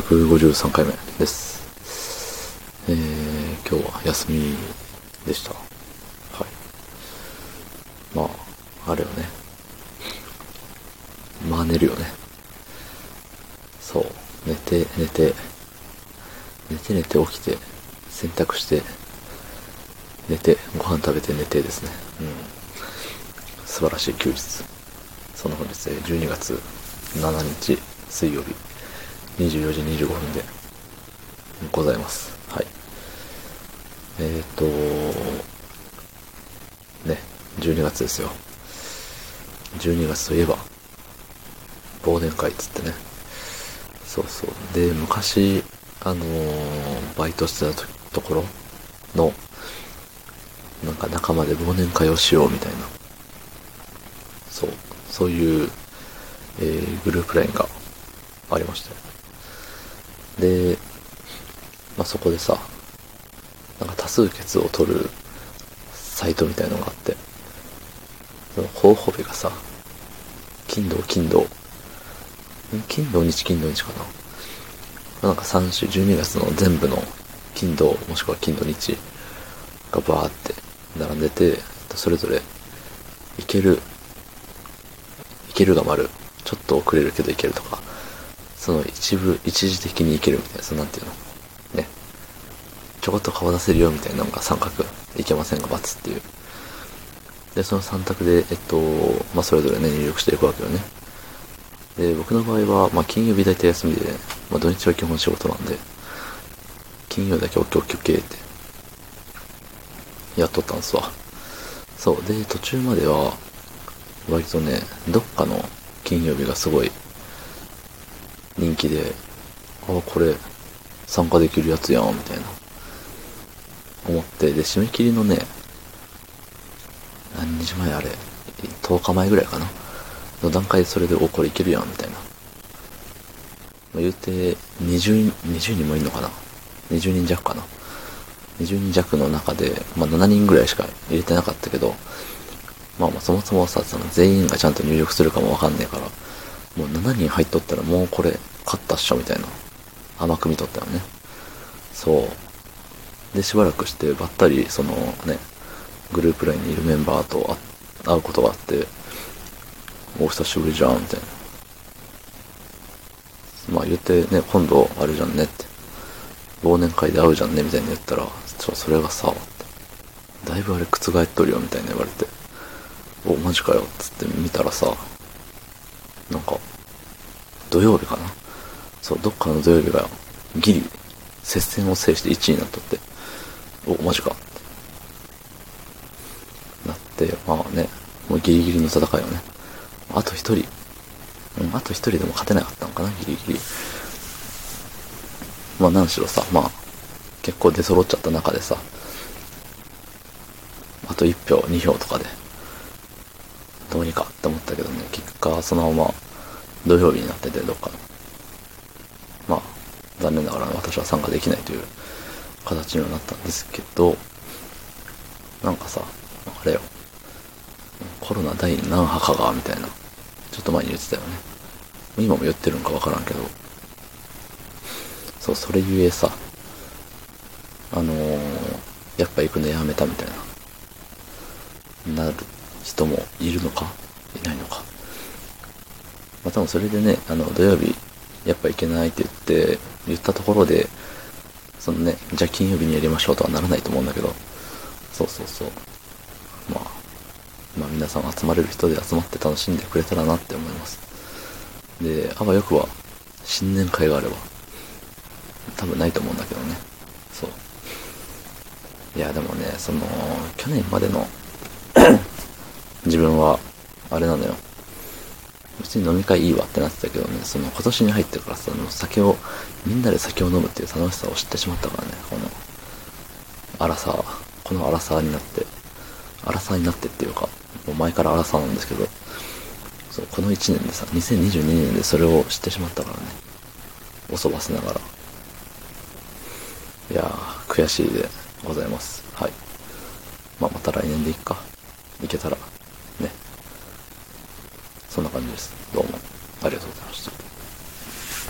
853回目です。えー、今日は休みでした。はい。まあ、あれよね。まあ寝るよね。そう。寝て、寝て、寝て寝て起きて、洗濯して、寝て、ご飯食べて寝てですね。うん。素晴らしい休日。その本日、12月7日水曜日、24時25分でございます。はい。えっ、ー、と、ね、12月ですよ。12月といえば、忘年会っつってね。そうそう。で、昔、あのー、バイトしてたとところの、なんか仲間で忘年会をしようみたいな。そう。そういう、えー、グループラインがありましたで、まあ、そこでさ、なんか多数決を取るサイトみたいのがあって、その候補日がさ、金土、金土、金土日、金土日かな？なんか3週、12月の全部の金土、もしくは金土日がバーって並んでて、それぞれ、いける、いけるが丸、ちょっと遅れるけどいけるとか、その一部、一時的にいけるみたいな、そのなんていうのね。ちょこっと顔出せるよみたいなのが三角、いけませんが×っていう。で、その3択で、えっと、まあ、それぞれね、入力していくわけよね。で、僕の場合は、まあ、金曜日大体休みで、まあ、土日は基本仕事なんで、金曜だけオッケーオッケーオッケーって、やっとったんすわ。そう。で、途中までは、割とね、どっかの金曜日がすごい人気で、あ、これ参加できるやつやん、みたいな。思って、で、締め切りのね、何日前あれ、10日前ぐらいかな。の段階でそれで、お、これいけるやん、みたいな。言うて、20、20人もいんのかな ?20 人弱かな。20人弱の中で、まあ、7人ぐらいしか入れてなかったけど、まあまあそもそもさ、その全員がちゃんと入力するかもわかんねえから、もう7人入っとったらもうこれ、勝ったっしょみたいな。甘く見とったよね。そう。で、しばらくしてばったり、そのね、グループ LINE にいるメンバーと会うことがあって、お久しぶりじゃん、みたいな。まあ言ってね、今度あるじゃんねって。忘年会で会うじゃんね、みたいに言ったら、ちょ、それがさ、だいぶあれ覆っとるよ、みたいな言われて。お、マジかよっ、つって見たらさ、なんか、土曜日かな？そう、どっかの土曜日がギリ、接戦を制して1位になっとって、お、マジか。なって、まあね、もうギリギリの戦いをね。あと1人、うん、あと1人でも勝てなかったのかな、ギリギリ。まあ何しろさ、まあ、結構出揃っちゃった中でさ、あと1票、2票とかで、どうにかって思ったけどね、結果そのまま土曜日になってて、どっか。まあ、残念ながら私は参加できないという形にはなったんですけど、なんかさ、あれよ、コロナ第何波かが、みたいな、ちょっと前に言ってたよね。今も言ってるんかわからんけど、そう、それゆえさ、あのー、やっぱ行くのやめたみたいな、なる人もいるのか？いないのか？まあ多分それでね、あの、土曜日、やっぱ行けないって言って、言ったところで、そのね、じゃあ金曜日にやりましょうとはならないと思うんだけど、そうそうそう。まあ、まあ皆さん集まれる人で集まって楽しんでくれたらなって思います。で、あわよくは、新年会があれば、多分ないと思うんだけどね。そう。いや、でもね、その、去年までの自分は、あれなのよ。別に飲み会いいわってなってたけどね、その今年に入ってからさ、の酒を、みんなで酒を飲むっていう楽しさを知ってしまったからね、この、荒さ、この荒さになって、荒さになってっていうか、もう前から荒さなんですけど、そう、この1年でさ、2022年でそれを知ってしまったからね、おそばせながら。いやー、悔しいでございます。はい。まあ、また来年でいっか。いけたら。